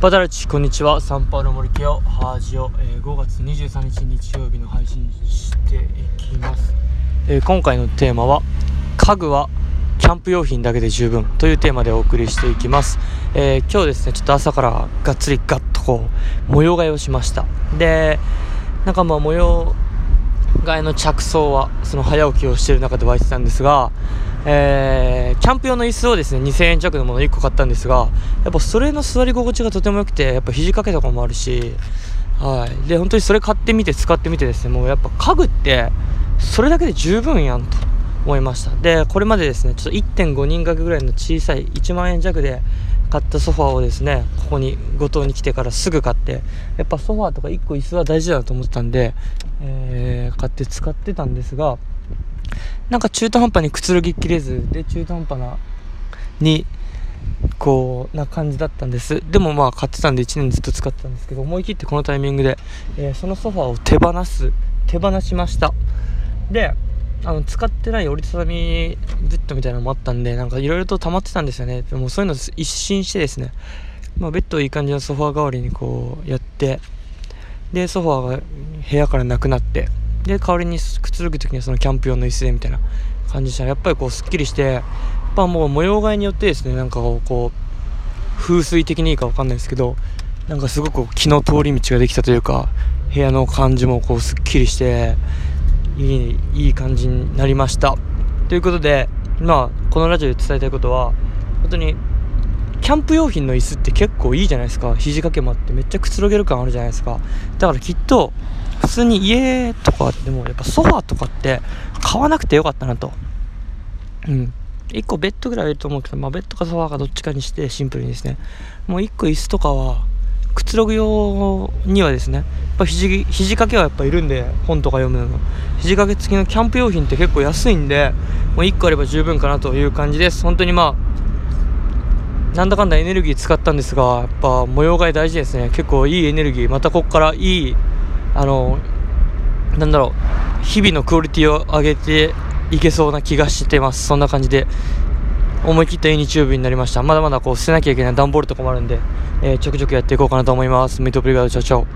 バタラチこんにちは。サンパウロ森家をハージオ、えー、5月23日日曜日の配信していきます、えー、今回のテーマは家具はキャンプ用品だけで十分というテーマでお送りしていきます、えー、今日ですねちょっと朝からがっつりガッとこう模様替えをしました。でなんかまあ模様替えの着想はその早起きをしている中で湧いてたんですがえー、キャンプ用の椅子をですね2000円弱のもの1個買ったんですがやっぱそれの座り心地がとても良くてやっぱ肘掛けとかもあるしはい。で本当にそれ買ってみて使ってみてですねもうやっぱ家具ってそれだけで十分やんと思いました。でこれまでですねちょっと1.5人掛けぐらいの小さい1万円弱で買ったソファーをですねここに五島に来てからすぐ買ってやっぱソファーとか1個椅子は大事だと思ってたんで、えー、買って使ってたんですがなんか中途半端にくつろぎきれず、で、中途半端な、に、こう、な感じだったんです。でもまあ買ってたんで1年ずっと使ってたんですけど、思い切ってこのタイミングで、えー、そのソファーを手放す、手放しました。で、あの、使ってない折りたたみベッドみたいなのもあったんで、なんかいろいろと溜まってたんですよね。でもそういうの一新してですね、まあベッドをいい感じのソファー代わりにこうやって、で、ソファーが部屋からなくなって、で代わりにくつろぐ時にはそのキャンプ用の椅子でみたいな感じでしたらやっぱりこうすっきりしてやっぱもう模様替えによってですねなんかこう風水的にいいか分かんないですけどなんかすごく気の通り道ができたというか部屋の感じもこうすっきりしていいいい感じになりましたということでまあこのラジオで伝えたいことは本当にキャンプ用品の椅子って結構いいじゃないですか肘掛けもあってめっちゃくつろげる感あるじゃないですかだからきっと普通に家とかでもやっぱソファーとかって買わなくてよかったなと。うん。1個ベッドぐらいいると思うけど、まあ、ベッドかソファーかどっちかにしてシンプルにですね。もう1個椅子とかは、くつろぐ用にはですね、ぱ肘、肘掛けはやっぱいるんで、本とか読むの。肘掛け付きのキャンプ用品って結構安いんで、もう1個あれば十分かなという感じです。本当にまあ、なんだかんだエネルギー使ったんですが、やっぱ模様替え大事ですね。結構いいエネルギー、またここからいいあのなんだろう日々のクオリティを上げていけそうな気がしてますそんな感じで思い切ったいい日曜日になりましたまだまだこう捨てなきゃいけない段ボールとかもあるんで、えー、ちょくちょくやっていこうかなと思いますミートプリガードチャチャオ